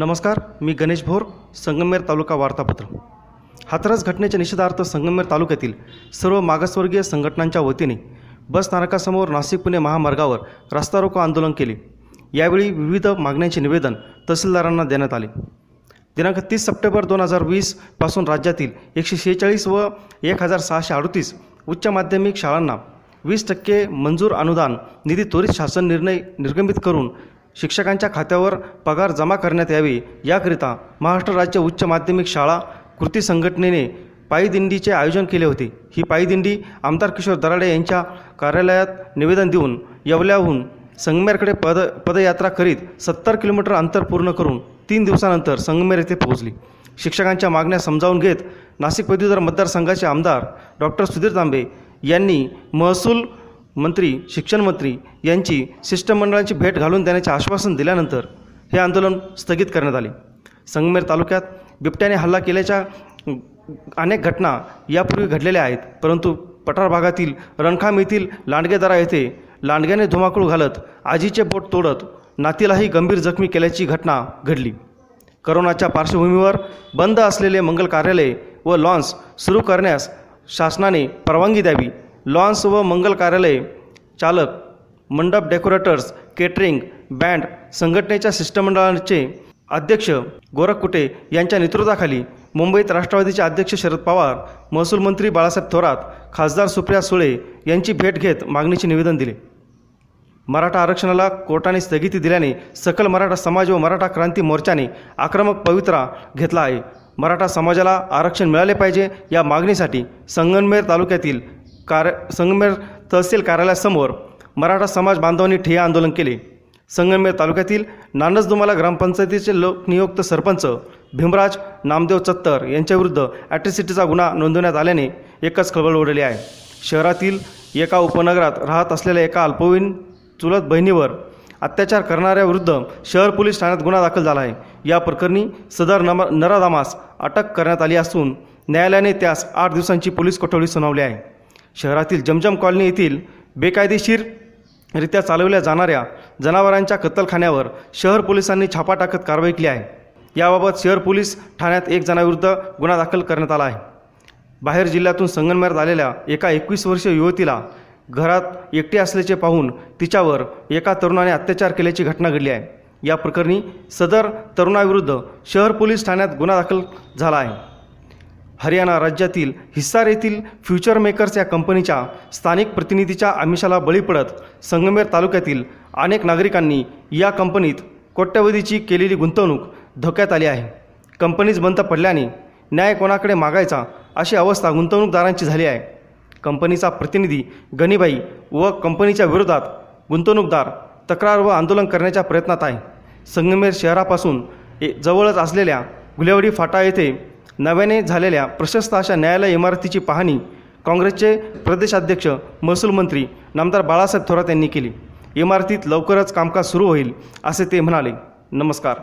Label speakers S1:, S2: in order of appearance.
S1: नमस्कार मी गणेश भोर संगमेर तालुका वार्तापत्र. हाथरस घटनेच्या निषेधार्थ संगमेर तालुक्यातील सर्व मागासवर्गीय संघटनांच्या वतीने बस स्थानकासमोर नाशिक पुणे महामार्गावर रस्ता रोको आंदोलन केले. यावेळी विविध मागण्यांचे निवेदन तहसीलदारांना देण्यात आले. दिनांक तीस सप्टेंबर दोन हजार वीसपासून राज्यातील एकशे शेहेचाळीस व एक हजार सहाशे अडतीस उच्च माध्यमिक शाळांना वीस टक्के मंजूर अनुदान निधी त्वरित शासन निर्णय निर्गमित करून शिक्षकांच्या खात्यावर पगार जमा करण्यात यावे. याकरिता महाराष्ट्र राज्य उच्च माध्यमिक शाळा कृती संघटनेने पायदिंडीचे आयोजन केले होते. ही पायीदिंडी आमदार किशोर दराडे यांच्या कार्यालयात निवेदन देऊन येवल्याहून संगमेरकडे पद पदयात्रा करीत सत्तर किलोमीटर अंतर पूर्ण करून तीन दिवसानंतर संगमेर येथे पोहोचली. शिक्षकांच्या मागण्या समजावून घेत नाशिक पदवीधर मतदारसंघाचे आमदार डॉक्टर सुधीर तांबे यांनी महसूल मंत्री शिक्षण मंत्री यांची शिष्टमंडळाची भेट घालून देण्याचे आश्वासन दिल्यानंतर हे आंदोलन स्थगित करण्यात आले. संगमेर तालुक्यात बिबट्याने हल्ला केल्याच्या अनेक घटना यापूर्वी घडलेल्या आहेत परंतु पठार भागातील रणखाम येथील लांडगेदरा येथे लांडग्याने धुमाकूळ घालत आजीचे बोट तोडत नातीलाही गंभीर जखमी केल्याची घटना घडली. करोनाच्या पार्श्वभूमीवर बंद असलेले मंगल कार्यालय व लॉन्स सुरू करण्यास शासनाने परवानगी द्यावी लॉन्स व मंगल कार्यालय चालक मंडप डेकोरेटर्स केटरिंग बँड संघटनेच्या शिष्टमंडळाचे अध्यक्ष गोरख कुटे यांच्या नेतृत्वाखाली मुंबईत राष्ट्रवादीचे अध्यक्ष शरद पवार महसूल मंत्री बाळासाहेब थोरात खासदार सुप्रिया सुळे यांची भेट घेत मागणीचे निवेदन दिले. मराठा आरक्षणाला कोर्टाने स्थगिती दिल्याने सकल मराठा समाज व मराठा क्रांती मोर्चाने आक्रमक पवित्रा घेतला आहे. मराठा समाजाला आरक्षण मिळाले पाहिजे या मागणीसाठी संगनमेर तालुक्यातील कार संगमेर तहसील कार्यालयासमोर मराठा समाज बांधवांनी ठिय्या आंदोलन केले. संगमेर तालुक्यातील नानसदुमाला ग्रामपंचायतीचे लोकनियुक्त सरपंच भीमराज नामदेव चत्तर यांच्याविरुद्ध ॲट्रिसिटीचा गुन्हा नोंदवण्यात आल्याने एकच खळबळ उडली आहे. शहरातील एका उपनगरात राहत असलेल्या एका अल्पवयीन चुलत बहिणीवर अत्याचार करणाऱ्याविरुद्ध शहर पोलीस ठाण्यात गुन्हा दाखल झाला आहे. या प्रकरणी सदर नम नराधामास अटक करण्यात आली असून न्यायालयाने त्यास आठ दिवसांची पोलीस कोठडी सुनावली आहे. शहरातील जमजम कॉलनी येथील बेकायदेशीररित्या चालवल्या जाणाऱ्या जनावरांच्या कत्तलखान्यावर शहर पोलिसांनी छापा टाकत कारवाई केली आहे. याबाबत शहर पोलीस ठाण्यात एक जणाविरुद्ध गुन्हा दाखल करण्यात आला आहे. बाहेर जिल्ह्यातून संगमनेरात आलेल्या एका एकवीस वर्षीय युवतीला घरात एकटी असल्याचे पाहून तिच्यावर एका तरुणाने अत्याचार केल्याची घटना घडली आहे. या प्रकरणी सदर तरुणाविरुद्ध शहर पोलीस ठाण्यात गुन्हा दाखल झाला आहे. हरियाणा राज्यातील हिस्सार येथील फ्युचर मेकर्स या कंपनीच्या स्थानिक प्रतिनिधीच्या आमिषाला बळी पडत संगमेर तालुक्यातील अनेक नागरिकांनी या कंपनीत कोट्यवधीची केलेली गुंतवणूक धोक्यात आली आहे. कंपनीच बंद पडल्याने न्याय कोणाकडे मागायचा अशी अवस्था गुंतवणूकदारांची झाली आहे. कंपनीचा प्रतिनिधी गणीबाई व कंपनीच्या विरोधात गुंतवणूकदार तक्रार व आंदोलन करण्याच्या प्रयत्नात आहे. संगमेर शहरापासून ए जवळच असलेल्या गुलेवडी फाटा येथे नव्याने झालेल्या प्रशस्त अशा न्यायालय इमारतीची पाहणी काँग्रेसचे प्रदेशाध्यक्ष महसूल मंत्री नामदार बाळासाहेब थोरात यांनी केली. इमारतीत लवकरच कामकाज सुरू होईल असे ते म्हणाले. नमस्कार.